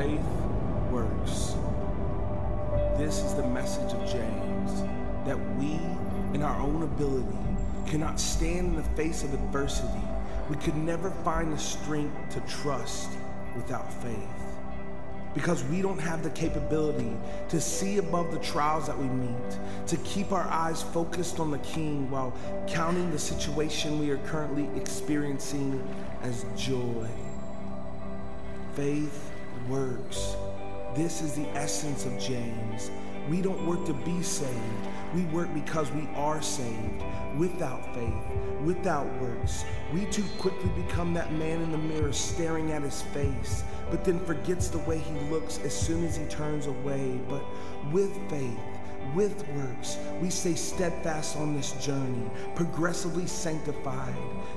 faith works. This is the message of James that we, in our own ability, cannot stand in the face of adversity. We could never find the strength to trust without faith. Because we don't have the capability to see above the trials that we meet, to keep our eyes focused on the King while counting the situation we are currently experiencing as joy. Faith works. This is the essence of James. We don't work to be saved. We work because we are saved. Without faith, without works, we too quickly become that man in the mirror staring at his face, but then forgets the way he looks as soon as he turns away. But with faith, with works, we stay steadfast on this journey, progressively sanctified,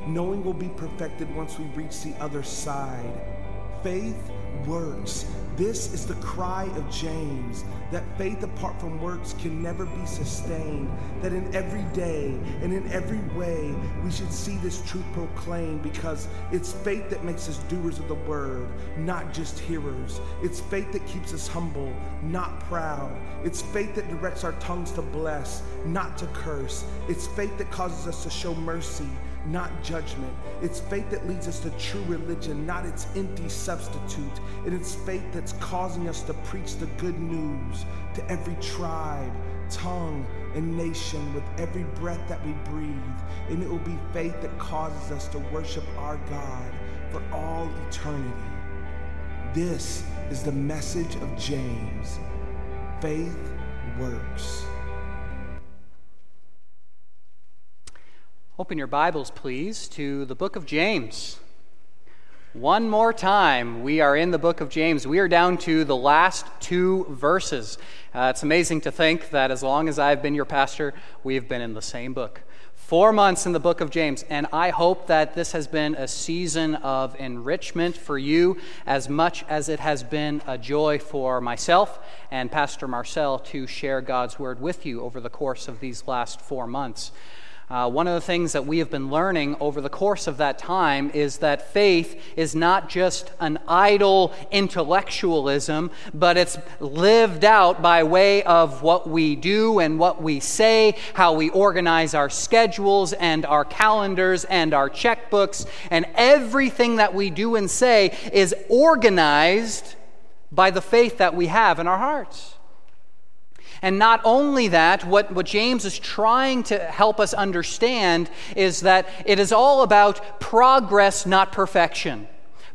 knowing we'll be perfected once we reach the other side. Faith works. This is the cry of James that faith apart from works can never be sustained. That in every day and in every way we should see this truth proclaimed because it's faith that makes us doers of the word, not just hearers. It's faith that keeps us humble, not proud. It's faith that directs our tongues to bless, not to curse. It's faith that causes us to show mercy not judgment. It's faith that leads us to true religion, not its empty substitute. And it's faith that's causing us to preach the good news to every tribe, tongue, and nation with every breath that we breathe. And it will be faith that causes us to worship our God for all eternity. This is the message of James. Faith works. Open your Bibles, please, to the book of James. One more time, we are in the book of James. We are down to the last two verses. Uh, it's amazing to think that as long as I've been your pastor, we've been in the same book. Four months in the book of James, and I hope that this has been a season of enrichment for you as much as it has been a joy for myself and Pastor Marcel to share God's word with you over the course of these last four months. Uh, one of the things that we have been learning over the course of that time is that faith is not just an idle intellectualism, but it's lived out by way of what we do and what we say, how we organize our schedules and our calendars and our checkbooks, and everything that we do and say is organized by the faith that we have in our hearts. And not only that, what, what James is trying to help us understand is that it is all about progress, not perfection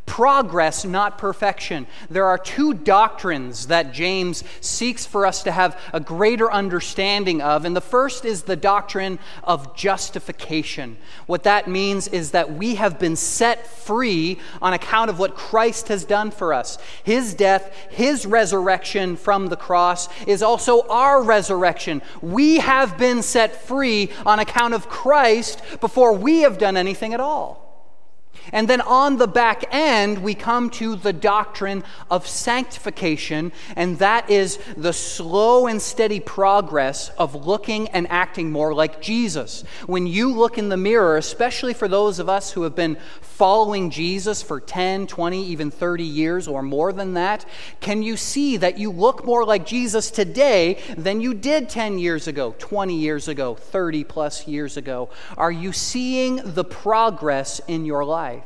progress, not perfection. There are two doctrines that James seeks for us to have a greater understanding of. And the first is the doctrine of justification. What that means is that we have been set free on account of what Christ has done for us. His death, his resurrection from the cross is also our resurrection. We have been set free on account of Christ before we have done anything at all. And then on the back end, we come to the doctrine of sanctification, and that is the slow and steady progress of looking and acting more like Jesus. When you look in the mirror, especially for those of us who have been following Jesus for 10, 20, even 30 years or more than that, can you see that you look more like Jesus today than you did 10 years ago, 20 years ago, 30 plus years ago? Are you seeing the progress in your life?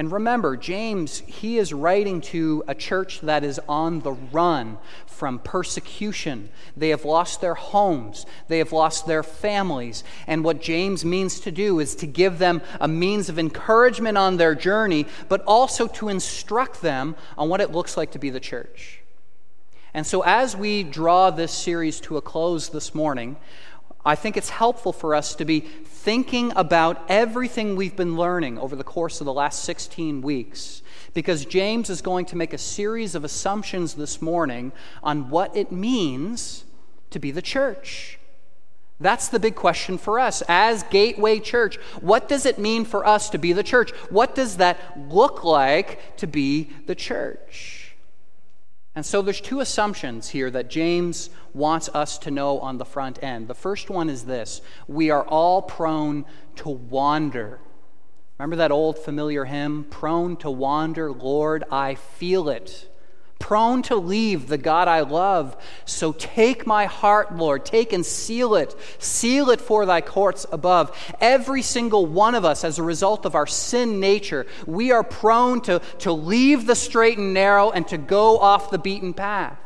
And remember, James, he is writing to a church that is on the run from persecution. They have lost their homes, they have lost their families. And what James means to do is to give them a means of encouragement on their journey, but also to instruct them on what it looks like to be the church. And so, as we draw this series to a close this morning, I think it's helpful for us to be thinking about everything we've been learning over the course of the last 16 weeks because James is going to make a series of assumptions this morning on what it means to be the church. That's the big question for us as Gateway Church. What does it mean for us to be the church? What does that look like to be the church? And so there's two assumptions here that James wants us to know on the front end. The first one is this we are all prone to wander. Remember that old familiar hymn, Prone to wander, Lord, I feel it. Prone to leave the God I love. So take my heart, Lord, take and seal it. Seal it for thy courts above. Every single one of us, as a result of our sin nature, we are prone to, to leave the straight and narrow and to go off the beaten path.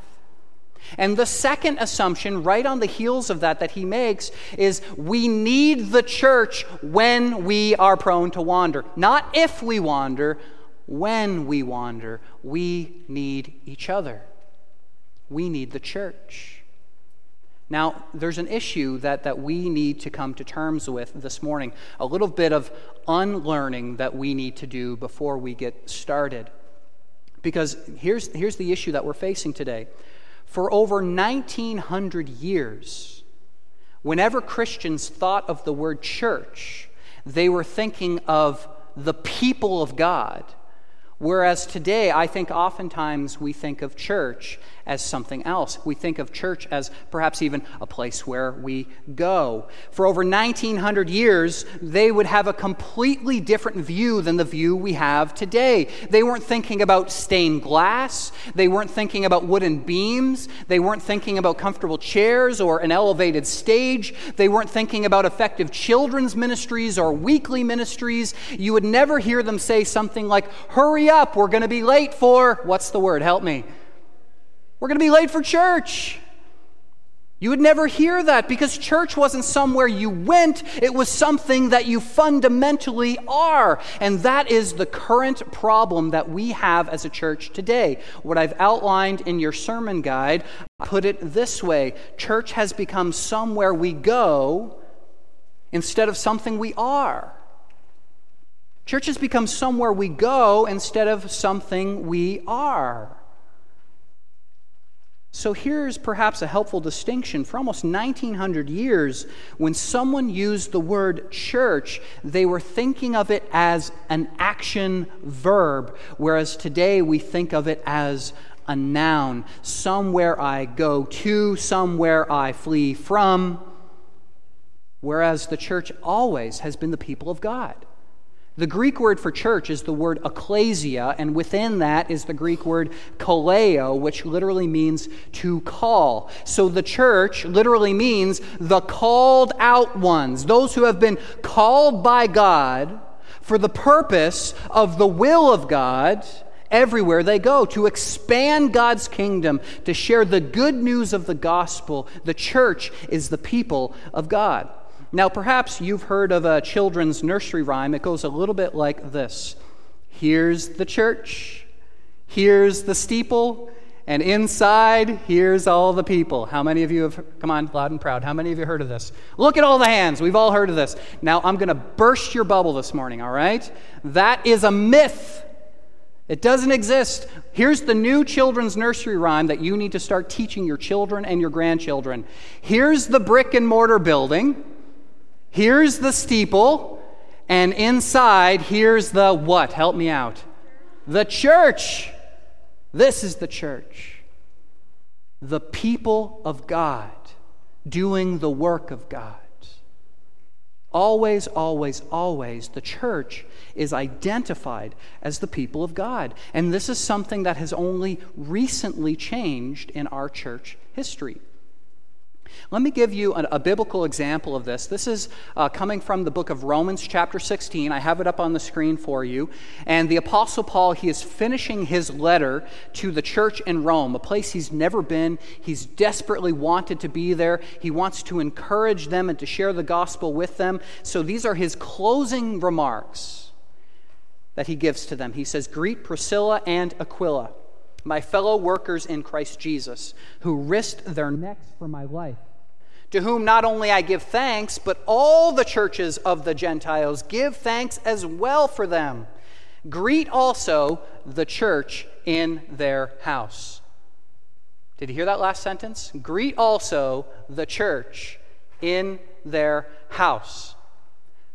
And the second assumption, right on the heels of that, that he makes is we need the church when we are prone to wander. Not if we wander, when we wander. We need each other. We need the church. Now, there's an issue that, that we need to come to terms with this morning, a little bit of unlearning that we need to do before we get started. Because here's, here's the issue that we're facing today. For over 1900 years, whenever Christians thought of the word church, they were thinking of the people of God. Whereas today, I think oftentimes we think of church as something else. We think of church as perhaps even a place where we go. For over 1900 years, they would have a completely different view than the view we have today. They weren't thinking about stained glass, they weren't thinking about wooden beams, they weren't thinking about comfortable chairs or an elevated stage, they weren't thinking about effective children's ministries or weekly ministries. You would never hear them say something like, Hurry up, we're going to be late for, what's the word? Help me. We're going to be late for church. You would never hear that because church wasn't somewhere you went, it was something that you fundamentally are. And that is the current problem that we have as a church today. What I've outlined in your sermon guide, I put it this way church has become somewhere we go instead of something we are. Church has become somewhere we go instead of something we are. So here's perhaps a helpful distinction. For almost 1900 years, when someone used the word church, they were thinking of it as an action verb, whereas today we think of it as a noun. Somewhere I go to, somewhere I flee from. Whereas the church always has been the people of God. The Greek word for church is the word ecclesia, and within that is the Greek word kaleo, which literally means to call. So the church literally means the called out ones, those who have been called by God for the purpose of the will of God everywhere they go, to expand God's kingdom, to share the good news of the gospel. The church is the people of God. Now, perhaps you've heard of a children's nursery rhyme. It goes a little bit like this Here's the church, here's the steeple, and inside, here's all the people. How many of you have, come on, loud and proud, how many of you heard of this? Look at all the hands. We've all heard of this. Now, I'm going to burst your bubble this morning, all right? That is a myth. It doesn't exist. Here's the new children's nursery rhyme that you need to start teaching your children and your grandchildren. Here's the brick and mortar building. Here's the steeple, and inside, here's the what? Help me out. The church. This is the church. The people of God doing the work of God. Always, always, always, the church is identified as the people of God. And this is something that has only recently changed in our church history. Let me give you a, a biblical example of this. This is uh, coming from the book of Romans, chapter 16. I have it up on the screen for you. And the Apostle Paul, he is finishing his letter to the church in Rome, a place he's never been. He's desperately wanted to be there. He wants to encourage them and to share the gospel with them. So these are his closing remarks that he gives to them. He says, Greet Priscilla and Aquila my fellow workers in Christ Jesus, who risked their necks for my life, to whom not only I give thanks, but all the churches of the Gentiles give thanks as well for them. Greet also the church in their house. Did you hear that last sentence? Greet also the church in their house.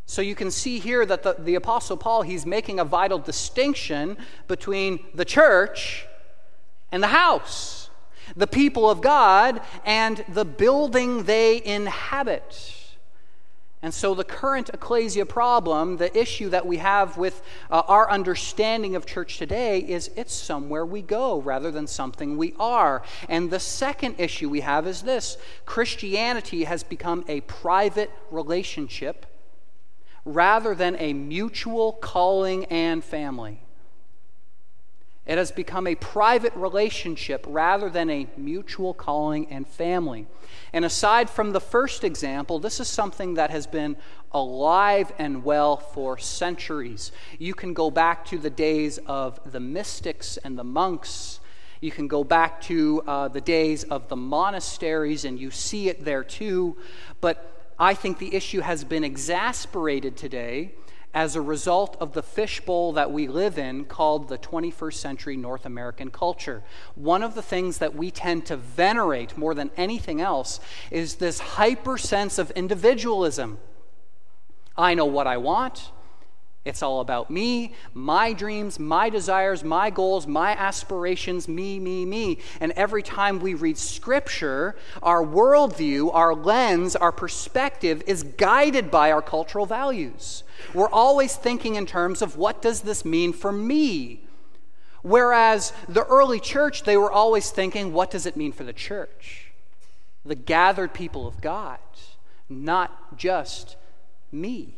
So you can see here that the, the Apostle Paul, he's making a vital distinction between the church and the house, the people of God, and the building they inhabit. And so, the current ecclesia problem, the issue that we have with uh, our understanding of church today, is it's somewhere we go rather than something we are. And the second issue we have is this Christianity has become a private relationship rather than a mutual calling and family. It has become a private relationship rather than a mutual calling and family. And aside from the first example, this is something that has been alive and well for centuries. You can go back to the days of the mystics and the monks. You can go back to uh, the days of the monasteries, and you see it there too. But I think the issue has been exasperated today as a result of the fishbowl that we live in called the 21st century North American culture. One of the things that we tend to venerate more than anything else is this hyper sense of individualism. I know what I want. It's all about me, my dreams, my desires, my goals, my aspirations, me, me, me. And every time we read Scripture, our worldview, our lens, our perspective is guided by our cultural values. We're always thinking in terms of what does this mean for me? Whereas the early church, they were always thinking, what does it mean for the church? The gathered people of God, not just me.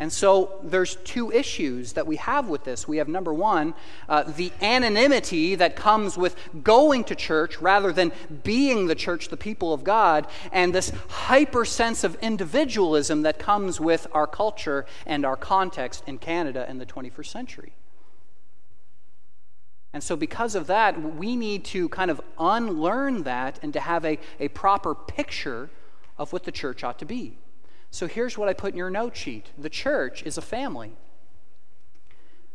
And so there's two issues that we have with this. We have number one, uh, the anonymity that comes with going to church rather than being the church, the people of God, and this hyper sense of individualism that comes with our culture and our context in Canada in the 21st century. And so, because of that, we need to kind of unlearn that and to have a, a proper picture of what the church ought to be. So here's what I put in your note sheet. The church is a family.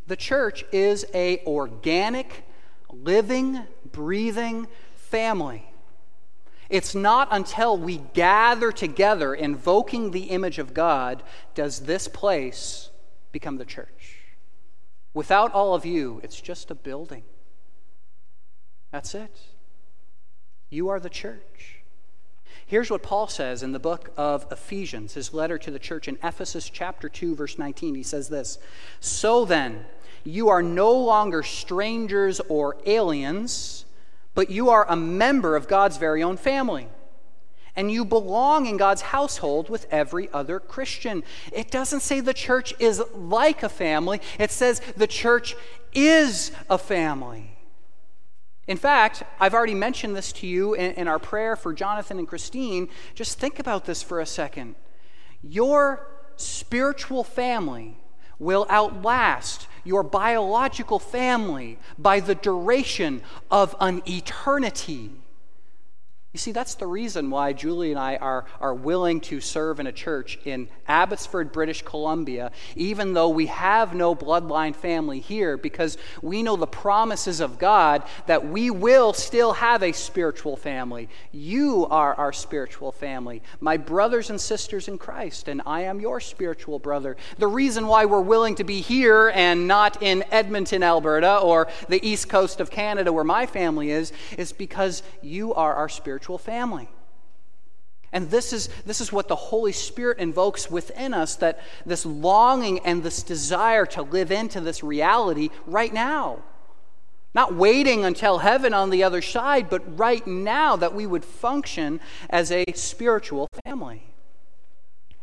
The church is a organic, living, breathing family. It's not until we gather together invoking the image of God does this place become the church. Without all of you, it's just a building. That's it. You are the church. Here's what Paul says in the book of Ephesians, his letter to the church in Ephesus, chapter 2, verse 19. He says this So then, you are no longer strangers or aliens, but you are a member of God's very own family. And you belong in God's household with every other Christian. It doesn't say the church is like a family, it says the church is a family. In fact, I've already mentioned this to you in, in, our prayer for Jonathan and Christine. Just think about this for a second. Your spiritual family will outlast your biological family by the duration of an eternity. You see, that's the reason why Julie and I are, are willing to serve in a church in Abbotsford, British Columbia, even though we have no bloodline family here, because we know the promises of God that we will still have a spiritual family. You are our spiritual family, my brothers and sisters in Christ, and I am your spiritual brother. The reason why we're willing to be here and not in Edmonton, Alberta, or the east coast of Canada, where my family is, is because you are our spiritual spiritual family. And this is, this is what the Holy Spirit invokes within us that this longing and this desire to live into this reality right now. Not waiting until heaven on the other side, but right now that we would function as a spiritual family.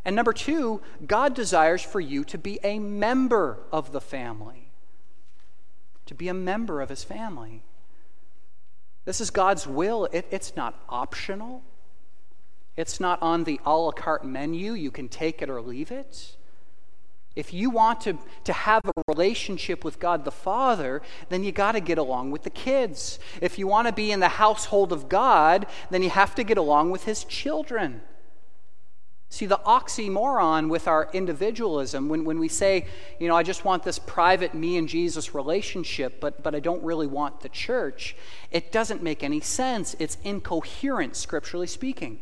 And number two, God desires for you to be a member of the family, to be a member of his family. This is God's will. It, it's not optional. It's not on the a la carte menu. You can take it or leave it. If you want to, to have a relationship with God the Father, then you got to get along with the kids. If you want to be in the household of God, then you have to get along with His children. See, the oxymoron with our individualism, when, when we say, you know, I just want this private me and Jesus relationship, but, but I don't really want the church, it doesn't make any sense. It's incoherent, scripturally speaking.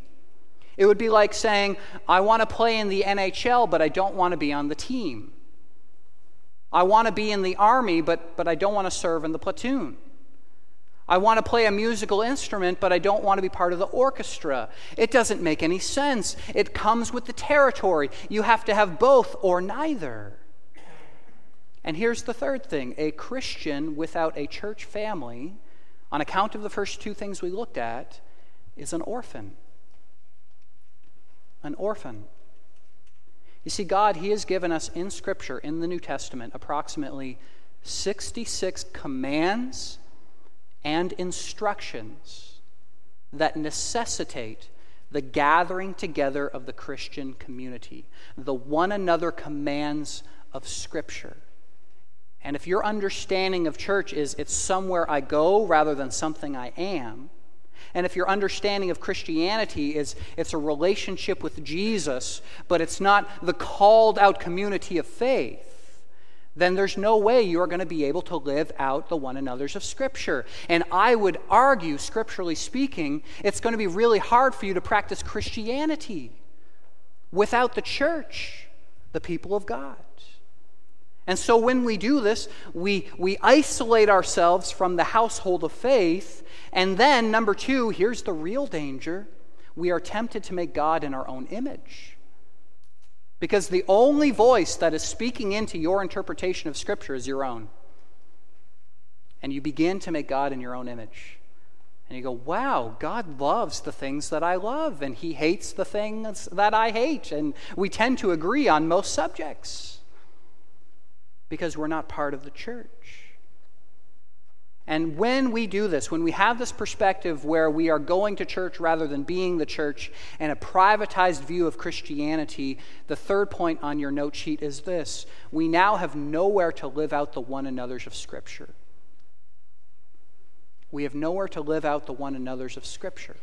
It would be like saying, I want to play in the NHL, but I don't want to be on the team. I want to be in the army, but, but I don't want to serve in the platoon. I want to play a musical instrument, but I don't want to be part of the orchestra. It doesn't make any sense. It comes with the territory. You have to have both or neither. And here's the third thing a Christian without a church family, on account of the first two things we looked at, is an orphan. An orphan. You see, God, He has given us in Scripture, in the New Testament, approximately 66 commands and instructions that necessitate the gathering together of the Christian community, the one another commands of Scripture. And if your understanding of church is it's somewhere I go rather than something I am, and if your understanding of Christianity is it's a relationship with Jesus, but it's not the called out community of faith, then there's no way you're going to be able to live out the one another's of Scripture. And I would argue, scripturally speaking, it's going to be really hard for you to practice Christianity without the church, the people of God. And so when we do this, we, we isolate ourselves from the household of faith. And then, number two, here's the real danger we are tempted to make God in our own image. Because the only voice that is speaking into your interpretation of Scripture is your own. And you begin to make God in your own image. And you go, wow, God loves the things that I love, and He hates the things that I hate. And we tend to agree on most subjects because we're not part of the church. And when we do this, when we have this perspective where we are going to church rather than being the church and a privatized view of Christianity, the third point on your note sheet is this we now have nowhere to live out the one another's of Scripture. We have nowhere to live out the one another's of Scripture.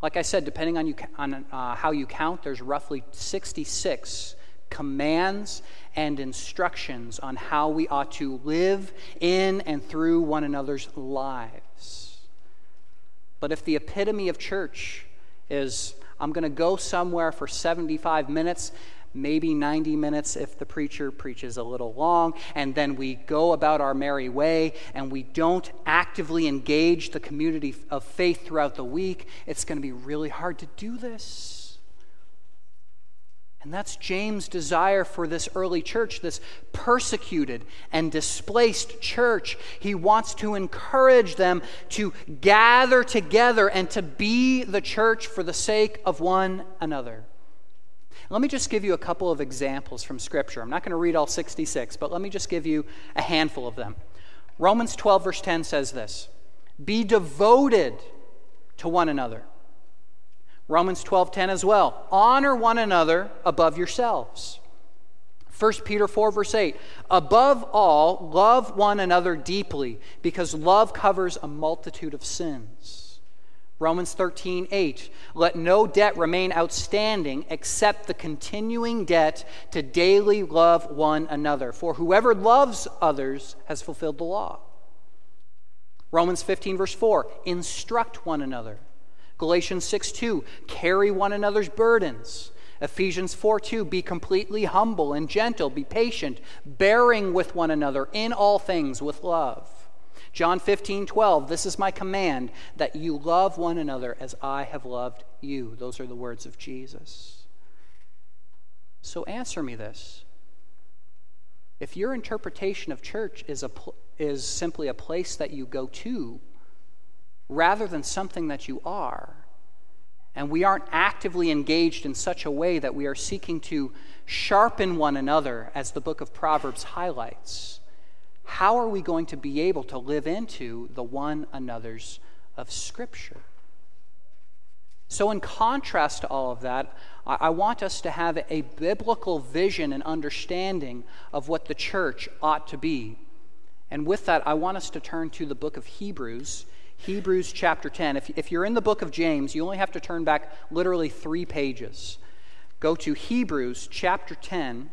Like I said, depending on, you, on uh, how you count, there's roughly 66 commands and instructions on how we ought to live in and through one another's lives. But if the epitome of church is, I'm going to go somewhere for 75 minutes, maybe 90 minutes if the preacher preaches a little long, and then we go about our merry way and we don't actively engage the community of faith throughout the week, it's going to be really hard to do this. And that's James' desire for this early church, this persecuted and displaced church. He wants to encourage them to gather together and to be the church for the sake of one another. Let me just give you a couple of examples from Scripture. I'm not going to read all 66, but let me just give you a handful of them. Romans 12, verse 10 says this Be devoted to one another Romans 12:10 as well. Honor one another above yourselves. 1 Peter 4, verse 8. Above all, love one another deeply, because love covers a multitude of sins. Romans 13, 8. Let no debt remain outstanding except the continuing debt to daily love one another. For whoever loves others has fulfilled the law. Romans 15, verse 4. Instruct one another. Galatians 6 2, carry one another's burdens. Ephesians 4 2, be completely humble and gentle, be patient, bearing with one another in all things with love. John 15 12, this is my command, that you love one another as I have loved you. Those are the words of Jesus. So answer me this. If your interpretation of church is, a, is simply a place that you go to, rather than something that you are. And we aren't actively engaged in such a way that we are seeking to sharpen one another, as the book of Proverbs highlights. How are we going to be able to live into the one another's of Scripture? So, in contrast to all of that, I want us to have a biblical vision and understanding of what the church ought to be. And with that, I want us to turn to the book of Hebrews Hebrews chapter 10. If, if you're in the book of James, you only have to turn back literally three pages. Go to Hebrews chapter 10,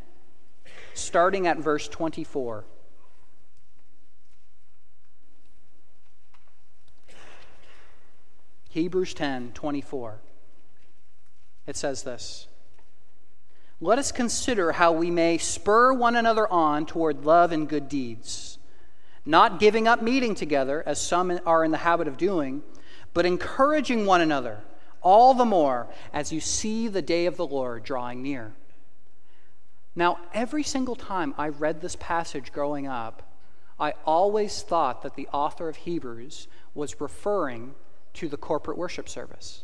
starting at verse 24. Hebrews 10 24. It says this Let us consider how we may spur one another on toward love and good deeds not giving up meeting together, as some are in the habit of doing, but encouraging one another, all the more as you see the day of the Lord drawing near. Now, every single time I read this passage growing up, I always thought that the author of Hebrews was referring to the corporate worship service.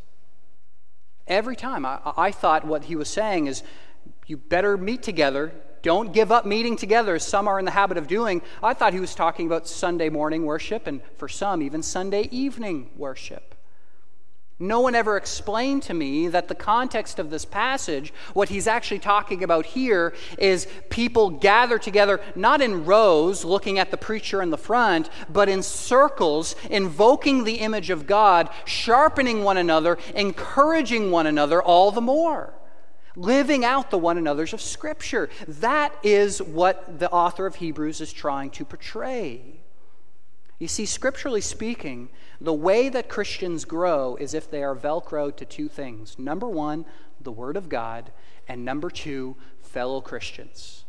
Every time I, I, thought what he was saying is, you better meet together. Don't give up meeting together, as some are in the habit of doing. I thought he was talking about Sunday morning worship, and for some, even Sunday evening worship. No one ever explained to me that the context of this passage, what he's actually talking about here, is people gather together not in rows looking at the preacher in the front, but in circles, invoking the image of God, sharpening one another, encouraging one another all the more, living out the one another's of Scripture. That is what the author of Hebrews is trying to portray. You see, scripturally speaking, the way that Christians grow is if they are Velcro to two things. Number one, the Word of God, and number two, fellow Christians.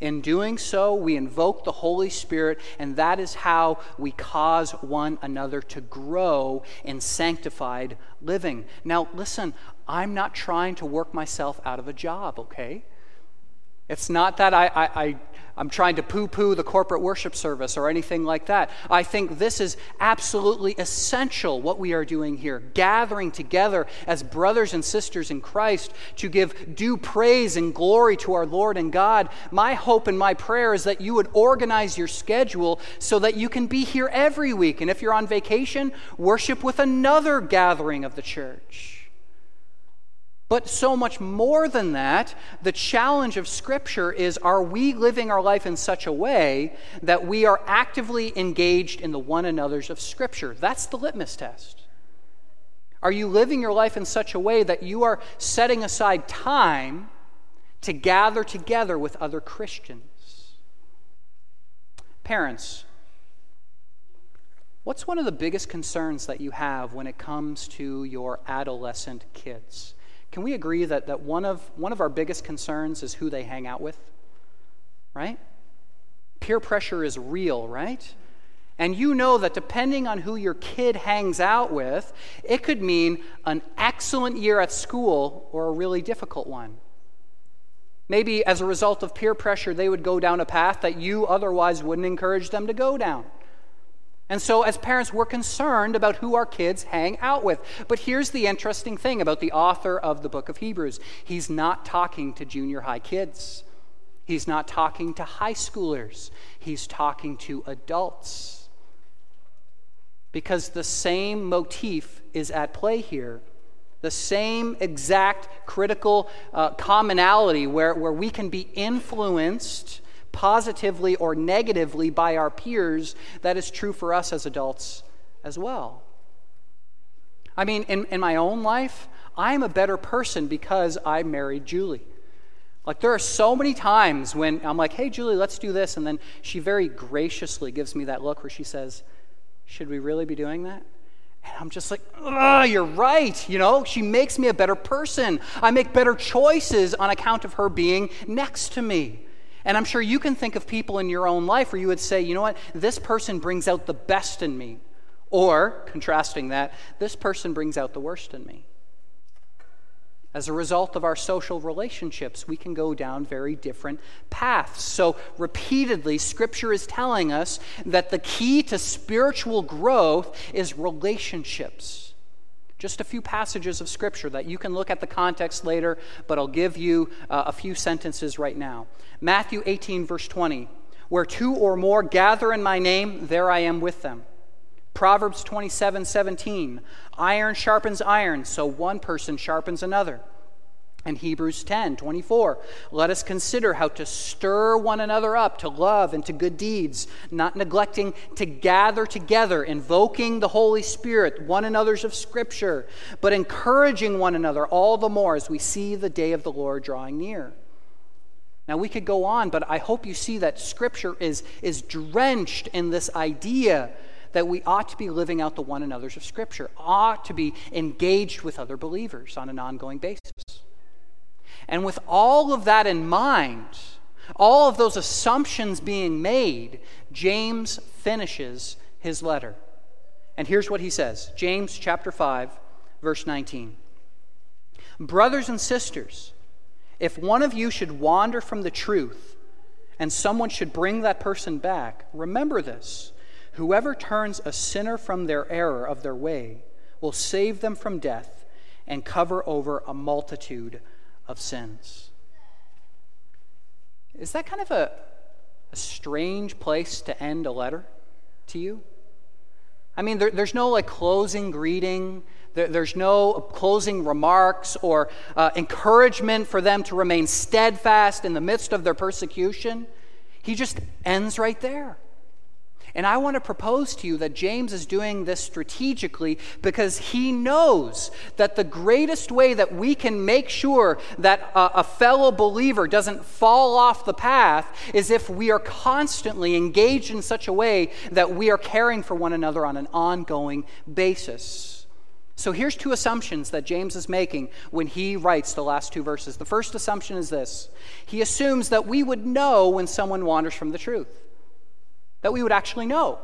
In doing so, we invoke the Holy Spirit, and that is how we cause one another to grow in sanctified living. Now, listen, I'm not trying to work myself out of a job, okay? It's not that I, I, I, am trying to poo poo the corporate worship service or anything like that. I think this is absolutely essential, what we are doing here, gathering together as brothers and sisters in Christ to give due praise and glory to our Lord and God. My hope and my prayer is that you would organize your schedule so that you can be here every week. And if you're on vacation, worship with another gathering of the church. But so much more than that, the challenge of Scripture is are we living our life in such a way that we are actively engaged in the one another's of Scripture? That's the litmus test. Are you living your life in such a way that you are setting aside time to gather together with other Christians? Parents, what's one of the biggest concerns that you have when it comes to your adolescent kids? Can we agree that, that one, of, one of our biggest concerns is who they hang out with? Right? Peer pressure is real, right? And you know that depending on who your kid hangs out with, it could mean an excellent year at school or a really difficult one. Maybe as a result of peer pressure, they would go down a path that you otherwise wouldn't encourage them to go down. And so, as parents, we're concerned about who our kids hang out with. But here's the interesting thing about the author of the book of Hebrews he's not talking to junior high kids, he's not talking to high schoolers, he's talking to adults. Because the same motif is at play here. The same exact critical uh, commonality where, where we can be influenced positively or negatively by our peers, that is true for us as adults as well. I mean, in, in my own life, I'm a better person because I married Julie. Like, there are so many times when I'm like, hey, Julie, let's do this. And then she very graciously gives me that look where she says, should we really be doing that? And I'm just like, oh, you're right. You know, she makes me a better person. I make better choices on account of her being next to me. And I'm sure you can think of people in your own life where you would say, you know what, this person brings out the best in me. Or, contrasting that, this person brings out the worst in me. As a result of our social relationships, we can go down very different paths. So, repeatedly, Scripture is telling us that the key to spiritual growth is relationships. Just a few passages of Scripture that you can look at the context later, but I'll give you uh, a few sentences right now. Matthew 18, verse 20. Where two or more gather in my name, there I am with them. Proverbs 27, 17. Iron sharpens iron, so one person sharpens another. And Hebrews 10 24, let us consider how to stir one another up to love and to good deeds, not neglecting to gather together, invoking the Holy Spirit, one another's of Scripture, but encouraging one another all the more as we see the day of the Lord drawing near. Now, we could go on, but I hope you see that Scripture is, is drenched in this idea that we ought to be living out the one another's of Scripture, ought to be engaged with other believers on an ongoing basis. And with all of that in mind, all of those assumptions being made, James finishes his letter. And here's what he says James chapter 5, verse 19. Brothers and sisters, if one of you should wander from the truth and someone should bring that person back, remember this. Whoever turns a sinner from their error of their way will save them from death and cover over a multitude of sins. Is that kind of a, a strange place to end a letter to you? I mean, there, there's no like closing greeting. There, there's no closing remarks or uh, encouragement for them to remain steadfast in the midst of their persecution. He just ends right there. And I want to propose to you that James is doing this strategically because he knows that the greatest way that we can make sure that a, a, fellow believer doesn't fall off the path is if we are constantly engaged in such a way that we are caring for one another on an ongoing basis. So here's two assumptions that James is making when he writes the last two verses. The first assumption is this he assumes that we would know when someone wanders from the truth that we would actually know.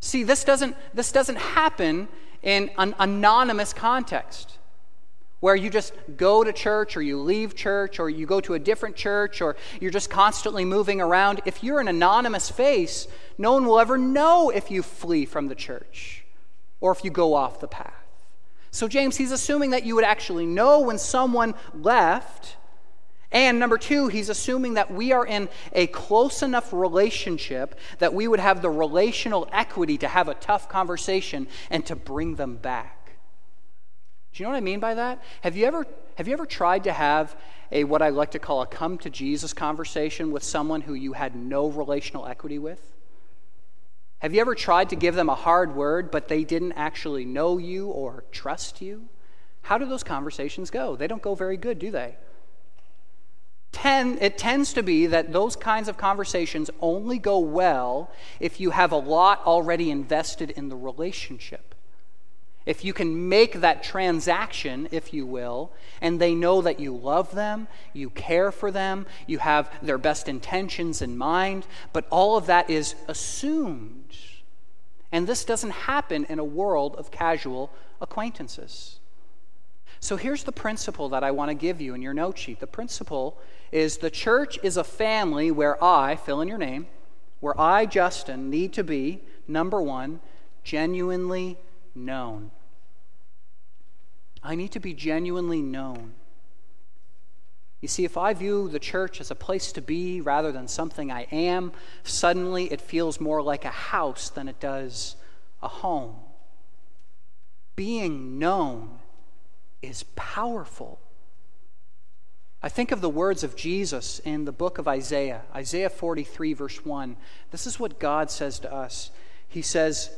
See, this doesn't, this doesn't happen in an anonymous context where you just go to church or you leave church or you go to a different church or you're just constantly moving around. If you're an anonymous face, no one will ever know if you flee from the church or if you go off the path. So, James, he's assuming that you would actually know when someone left and number two, he's assuming that we are in a close enough relationship that we would have the relational equity to have a tough conversation and to bring them back. Do you know what I mean by that? Have you ever, have you ever tried to have a what I like to call a come to Jesus conversation with someone who you had no relational equity with? Have you ever tried to give them a hard word, but they didn't actually know you or trust you? How do those conversations go? They don't go very good, do they? Ten, it tends to be that those kinds of conversations only go well if you have a lot already invested in the relationship. If you can make that transaction, if you will, and they know that you love them, you care for them, you have their best intentions in mind, but all of that is assumed. And this doesn't happen in a world of casual acquaintances. So here's the principle that I want to give you in your note sheet. The principle is the church is a family where I, fill in your name, where I, Justin, need to be, number one, genuinely known. I need to be genuinely known. You see, if I view the church as a place to be rather than something I am, suddenly it feels more like a house than it does a home. Being known is powerful. I think of the words of Jesus in the book of Isaiah, Isaiah 43, verse 1. This is what God says to us. He says,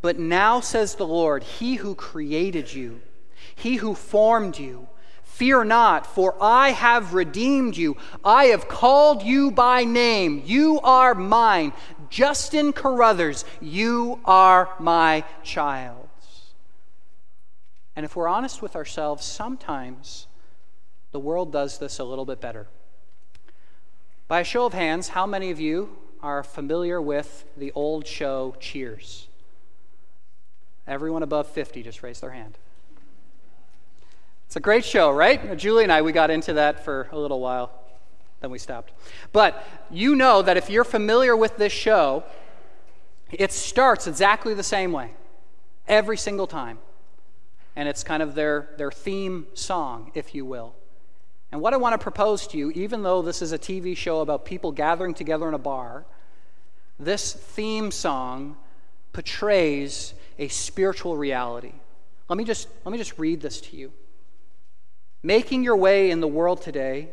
But now says the Lord, He who created you, He who formed you, fear not, for I have redeemed you. I have called you by name. You are mine. Justin Carruthers, you are my child. And if we're honest with ourselves, sometimes the world does this a little bit better. By a show of hands, how many of you are familiar with the old show Cheers? Everyone above 50 just raised their hand. It's a great show, right? Julie and I, we got into that for a little while, then we stopped. But you know that if you're familiar with this show, it starts exactly the same way every single time and it's kind of their, their theme song, if you will. And what I want to propose to you, even though this is a TV show about people gathering together in a bar, this theme song portrays a spiritual reality. Let me just, let me just read this to you. Making your way in the world today,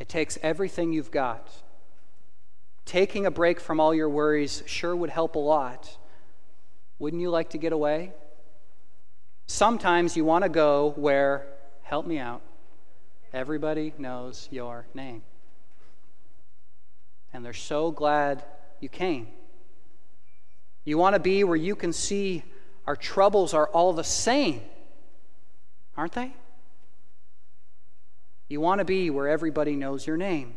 it takes everything you've got. Taking a break from all your worries sure would help a lot. Wouldn't you like to get away? Sometimes you want to go where, help me out, everybody knows your name. And they're so glad you came. You want to be where you can see our troubles are all the same, aren't they? You want to be where everybody knows your name.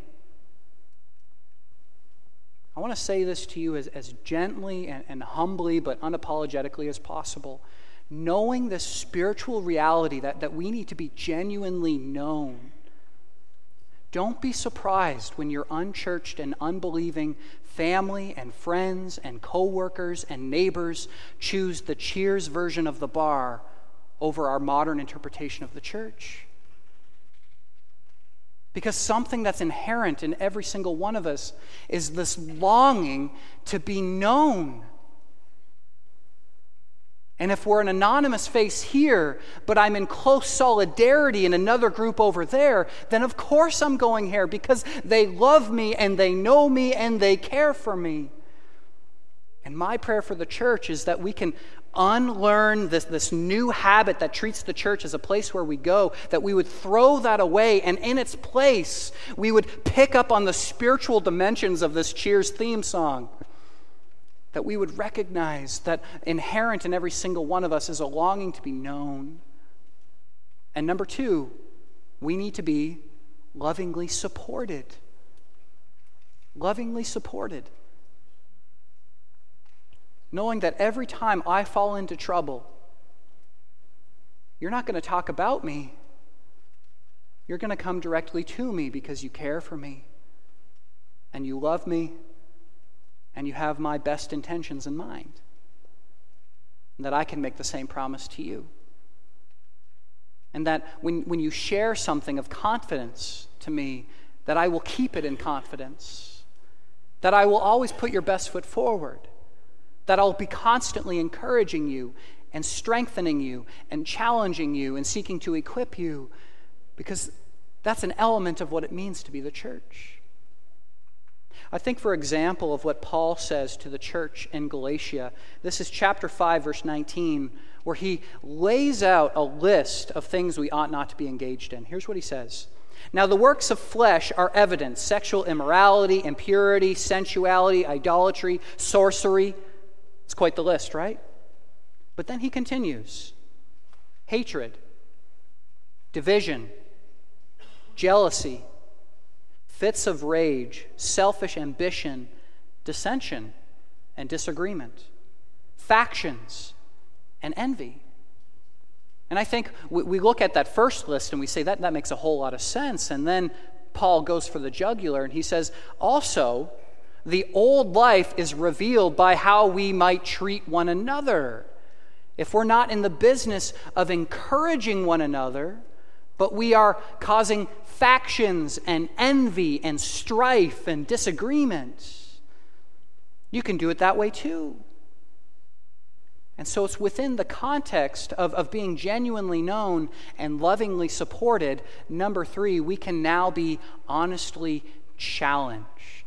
I want to say this to you as, as gently and, and humbly but unapologetically as possible. Knowing this spiritual reality that, that we need to be genuinely known. Don't be surprised when your unchurched and unbelieving family and friends and coworkers and neighbors choose the cheers version of the bar over our modern interpretation of the church. Because something that's inherent in every single one of us is this longing to be known. And if we're an anonymous face here, but I'm in close solidarity in another group over there, then of course I'm going here because they love me and they know me and they care for me. And my prayer for the church is that we can unlearn this, this new habit that treats the church as a place where we go, that we would throw that away, and in its place, we would pick up on the spiritual dimensions of this Cheers theme song. That we would recognize that inherent in every single one of us is a longing to be known. And number two, we need to be lovingly supported. Lovingly supported knowing that every time I fall into trouble, you're not going to talk about me. You're going to come directly to me because you care for me and you love me and you have my best intentions in mind. And that I can make the same promise to you. And that when, when you share something of confidence to me, that I will keep it in confidence. That I will always put your best foot forward that I'll be constantly encouraging you and strengthening you and challenging you and seeking to equip you because that's an element of what it means to be the church. I think, for example, of what Paul says to the church in Galatia. This is chapter 5, verse 19, where he lays out a list of things we ought not to be engaged in. Here's what he says Now, the works of flesh are evident sexual immorality, impurity, sensuality, idolatry, sorcery it's quite the list, right? But then he continues hatred, division, jealousy, fits of rage, selfish ambition, dissension, and disagreement, factions, and envy. And I think we, look at that first list and we say that that makes a whole lot of sense. And then Paul goes for the jugular and he says, also, the old life is revealed by how we might treat one another. If we're not in the business of encouraging one another, but we are causing factions and envy and strife and disagreement, you can do it that way too. And so it's within the context of, of being genuinely known and lovingly supported. Number three, we can now be honestly challenged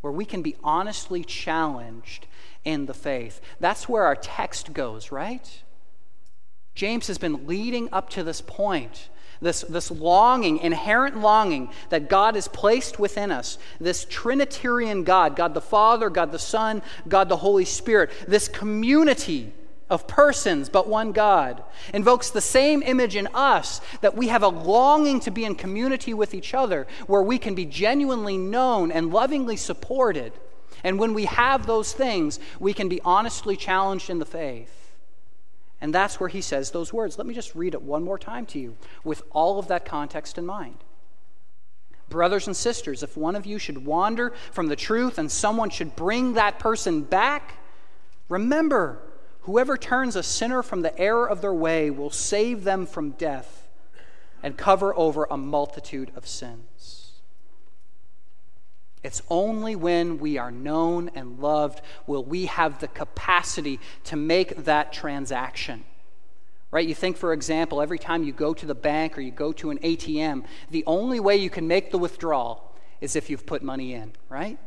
where we can be honestly challenged in the faith. That's where our text goes, right? James has been leading up to this point. This, this longing, inherent longing that God has placed within us, this Trinitarian God, God the Father, God the Son, God the Holy Spirit, this community of persons, but one God, invokes the same image in us that we have a longing to be in community with each other, where we can be genuinely known and lovingly supported. And when we have those things, we can be honestly challenged in the faith. And that's where he says those words. Let me just read it one more time to you with all of that context in mind. Brothers and sisters, if one of you should wander from the truth and someone should bring that person back, remember Whoever turns a sinner from the error of their way will save them from death and cover over a multitude of sins. It's only when we are known and loved will we have the capacity to make that transaction. Right? You think, for example, every time you go to the bank or you go to an ATM, the only way you can make the withdrawal is if you've put money in, right?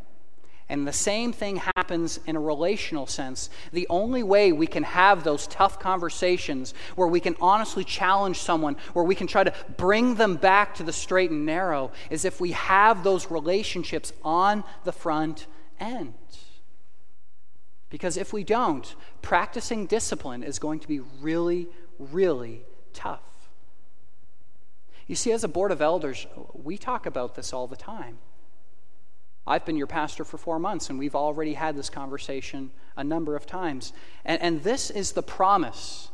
And the same thing happens in a relational sense. The only way we can have those tough conversations where we can honestly challenge someone, where we can try to bring them back to the straight and narrow, is if we have those relationships on the front end. Because if we don't, practicing discipline is going to be really, really tough. You see, as a board of elders, we talk about this all the time. I've been your pastor for four months, and we've already had this conversation a number of times. And, and this is the promise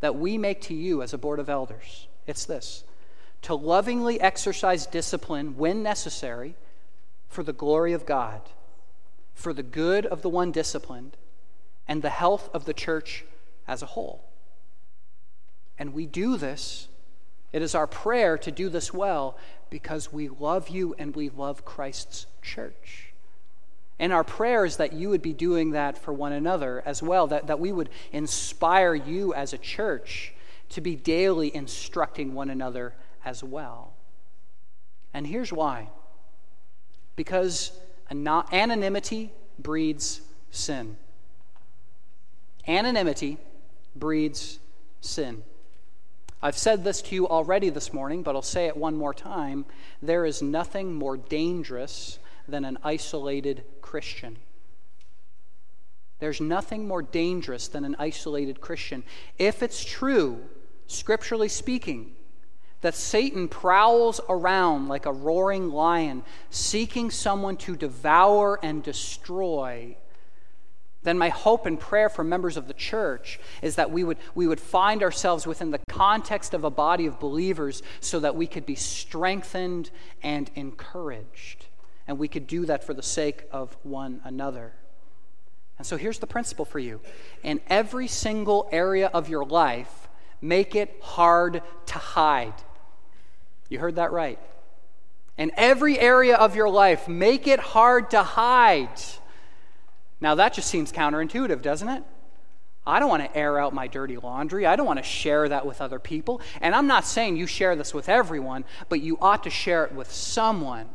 that we make to you as a board of elders it's this to lovingly exercise discipline when necessary for the glory of God, for the good of the one disciplined, and the health of the church as a whole. And we do this, it is our prayer to do this well because we love you and we love Christ's church. And our prayer is that you would be doing that for one another as well, that, that we would inspire you as a church to be daily instructing one another as well. And here's why because anonymity breeds sin. Anonymity breeds sin. I've said this to you already this morning, but I'll say it one more time. There is nothing more dangerous than an isolated Christian. There's nothing more dangerous than an isolated Christian. If it's true, scripturally speaking, that Satan prowls around like a roaring lion, seeking someone to devour and destroy, then my hope and prayer for members of the church is that we would, we would find ourselves within the context of a body of believers so that we could be strengthened and encouraged. And we could do that for the sake of one another. And so here's the principle for you in every single area of your life, make it hard to hide. You heard that right. In every area of your life, make it hard to hide. Now, that just seems counterintuitive, doesn't it? I don't want to air out my dirty laundry. I don't want to share that with other people. And I'm not saying you share this with everyone, but you ought to share it with someone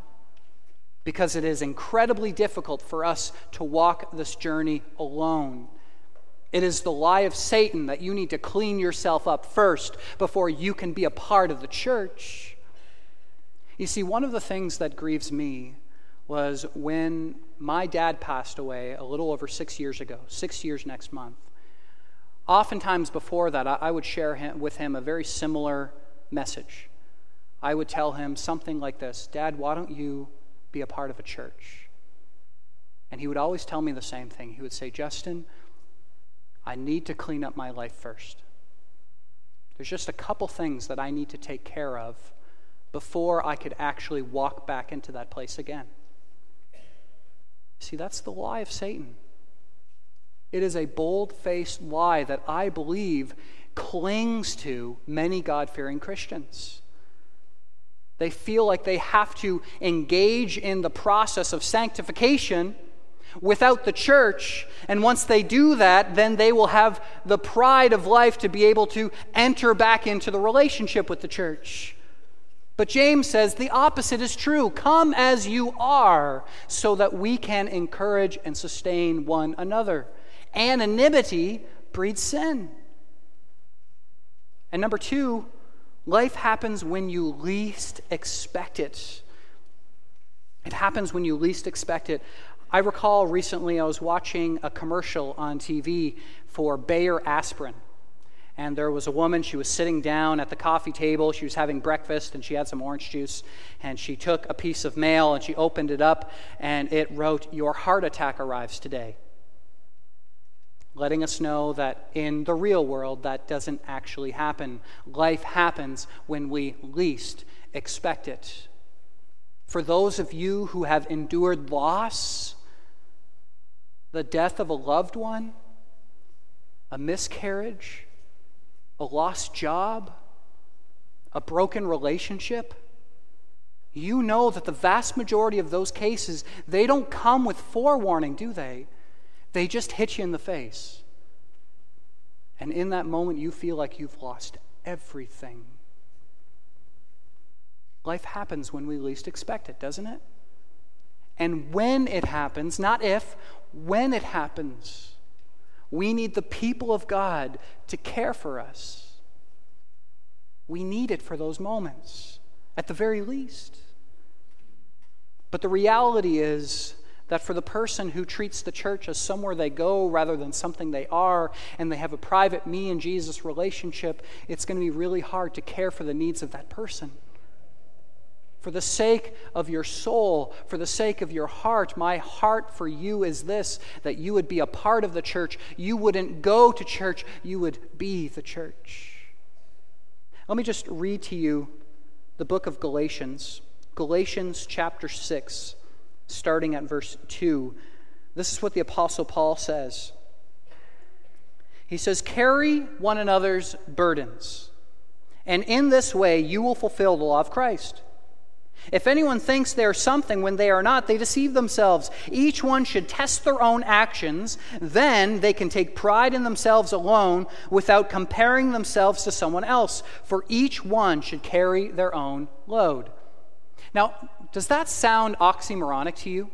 because it is incredibly difficult for us to walk this journey alone. It is the lie of Satan that you need to clean yourself up first before you can be a part of the church. You see, one of the things that grieves me was when my dad passed away a little over six years ago, six years next month. Oftentimes before that, I would share him, with him a very similar message. I would tell him something like this Dad, why don't you be a part of a church? And he would always tell me the same thing. He would say, Justin, I need to clean up my life first. There's just a couple things that I need to take care of before I could actually walk back into that place again. See, that's the lie of Satan. It is a bold faced lie that I believe clings to many God fearing Christians. They feel like they have to engage in the process of sanctification without the church. And once they do that, then they will have the pride of life to be able to enter back into the relationship with the church. But James says the opposite is true. Come as you are, so that we can encourage and sustain one another. Anonymity breeds sin. And number two, life happens when you least expect it. It happens when you least expect it. I recall recently I was watching a commercial on TV for Bayer aspirin and there was a woman. She was sitting down at the coffee table. She was having breakfast, and she had some orange juice. And she took a piece of mail and she opened it up, and it wrote, Your heart attack arrives today. Letting us know that in the real world, that doesn't actually happen. Life happens when we least expect it. For those of you who have endured loss, the death of a loved one, a miscarriage, a lost job, a broken relationship, you know that the vast majority of those cases, they don't come with forewarning, do they? They just hit you in the face. And in that moment, you feel like you've lost everything. Life happens when we least expect it, doesn't it? And when it happens, not if, when it happens, we need the people of God to care for us. We need it for those moments, at the very least. But the reality is that for the person who treats the church as somewhere they go rather than something they are, and they have a private me and Jesus relationship, it's going to be really hard to care for the needs of that person. For the sake of your soul, for the sake of your heart, my heart for you is this that you would be a part of the church. You wouldn't go to church, you would be the church. Let me just read to you the book of Galatians, Galatians chapter 6, starting at verse 2. This is what the Apostle Paul says. He says, Carry one another's burdens, and in this way you will fulfill the law of Christ. If anyone thinks they are something when they are not, they deceive themselves. Each one should test their own actions. Then they can take pride in themselves alone without comparing themselves to someone else, for each one should carry their own load. Now, does that sound oxymoronic to you?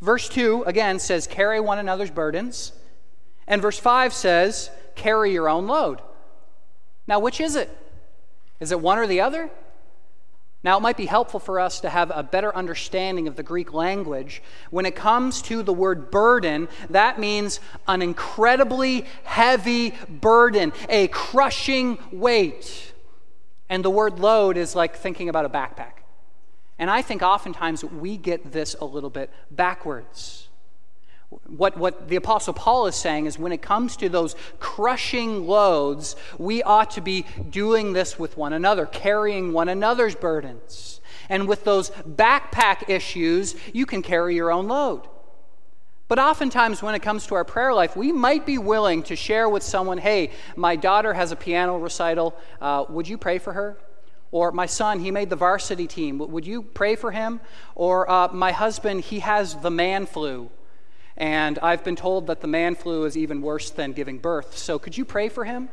Verse 2 again says, Carry one another's burdens. And verse 5 says, Carry your own load. Now, which is it? Is it one or the other? Now, it might be helpful for us to have a better understanding of the Greek language. When it comes to the word burden, that means an incredibly heavy burden, a crushing weight. And the word load is like thinking about a backpack. And I think oftentimes we get this a little bit backwards. What, what the Apostle Paul is saying is when it comes to those crushing loads, we ought to be doing this with one another, carrying one another's burdens. And with those backpack issues, you can carry your own load. But oftentimes, when it comes to our prayer life, we might be willing to share with someone, hey, my daughter has a piano recital. Uh, would you pray for her? Or my son, he made the varsity team. Would you pray for him? Or uh, my husband, he has the man flu. And I've been told that the man flu is even worse than giving birth. So could you pray for him?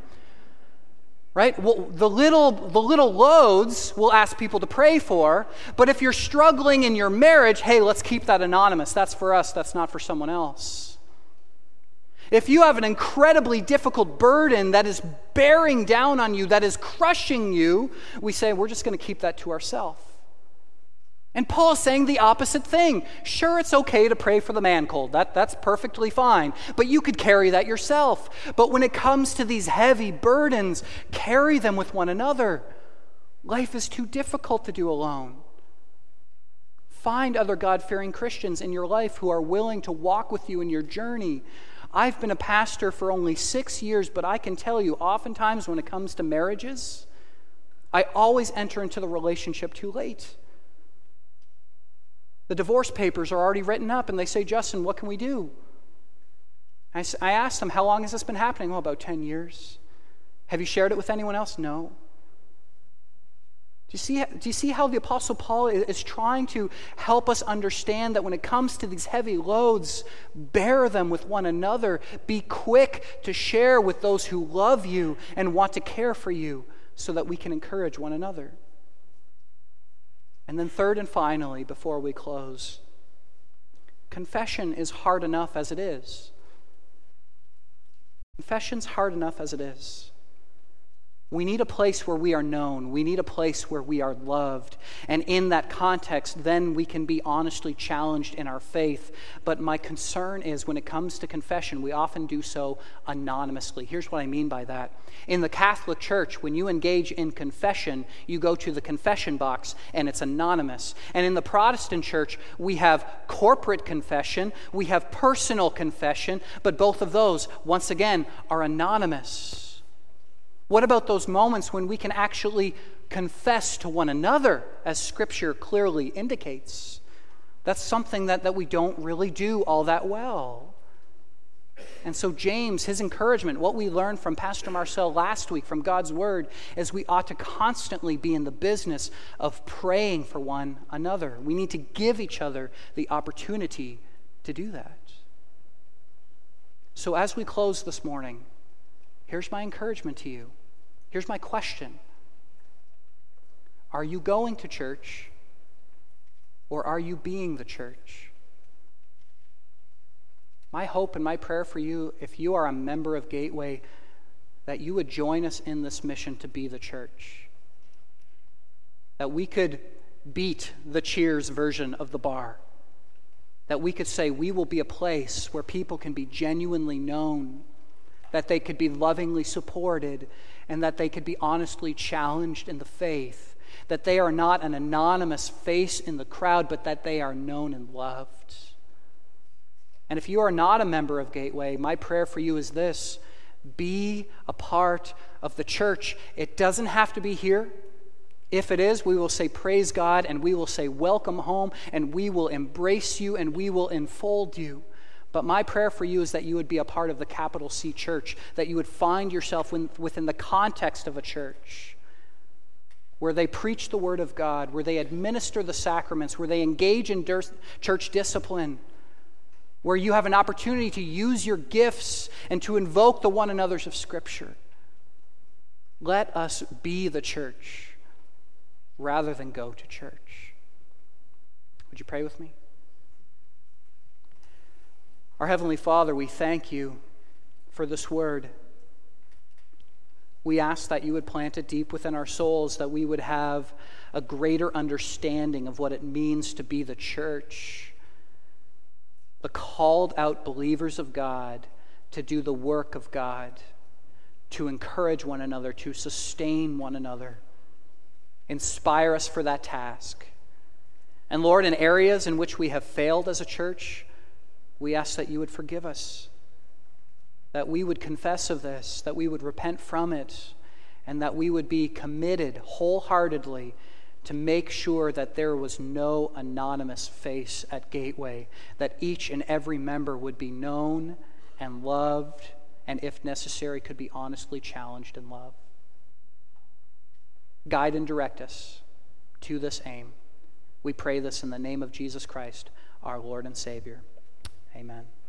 Right? Well, the little, the little loads we'll ask people to pray for, but if you're struggling in your marriage, hey, let's keep that anonymous. That's for us, that's not for someone else. If you have an incredibly difficult burden that is bearing down on you, that is crushing you, we say, we're just going to keep that to ourselves. And Paul is saying the opposite thing. Sure, it's okay to pray for the man cold. That, that's perfectly fine. But you could carry that yourself. But when it comes to these heavy burdens, carry them with one another. Life is too difficult to do alone. Find other God fearing Christians in your life who are willing to walk with you in your journey. I've been a pastor for only six years, but I can tell you, oftentimes when it comes to marriages, I always enter into the relationship too late. The divorce papers are already written up, and they say, Justin, what can we do? I, I asked them, How long has this been happening? Oh, about 10 years. Have you shared it with anyone else? No. Do you, see, do you see how the Apostle Paul is trying to help us understand that when it comes to these heavy loads, bear them with one another. Be quick to share with those who love you and want to care for you so that we can encourage one another. And then, third and finally, before we close, confession is hard enough as it is. Confession's hard enough as it is. We need a place where we are known. We need a place where we are loved. And in that context, then we can be honestly challenged in our faith. But my concern is when it comes to confession, we often do so anonymously. Here's what I mean by that. In the Catholic Church, when you engage in confession, you go to the confession box and it's anonymous. And in the Protestant Church, we have corporate confession, we have personal confession, but both of those, once again, are anonymous. What about those moments when we can actually confess to one another, as Scripture clearly indicates? That's something that, that we don't really do all that well. And so, James, his encouragement, what we learned from Pastor Marcel last week from God's Word, is we ought to constantly be in the business of praying for one another. We need to give each other the opportunity to do that. So, as we close this morning, here's my encouragement to you Here's my question Are you going to church or are you being the church? My hope and my prayer for you, if you are a member of Gateway, that you would join us in this mission to be the church. That we could beat the cheers version of the bar. That we could say we will be a place where people can be genuinely known, that they could be lovingly supported, and that they could be honestly challenged in the faith, that they are not an anonymous face in the crowd, but that they are known and loved. And if you are not a member of Gateway, my prayer for you is this be a part of the church. It doesn't have to be here. If it is, we will say, Praise God, and we will say, Welcome home, and we will embrace you, and we will enfold you. But my prayer for you is that you would be a part of the capital C church, that you would find yourself within the context of a church where they preach the word of God, where they administer the sacraments, where they engage in church discipline, where you have an opportunity to use your gifts and to invoke the one another's of Scripture. Let us be the church rather than go to church. Would you pray with me? Our Heavenly Father, we thank you for this word. We ask that you would plant it deep within our souls, that we would have a greater understanding of what it means to be the church, the called out believers of God to do the work of God, to encourage one another, to sustain one another. Inspire us for that task. And Lord, in areas in which we have failed as a church, we ask that you would forgive us, that we would confess of this, that we would repent from it, and that we would be committed wholeheartedly to make sure that there was no anonymous face at Gateway, that each and every member would be known and loved, and if necessary, could be honestly challenged in love. Guide and direct us to this aim. We pray this in the name of Jesus Christ, our Lord and Savior. Amen.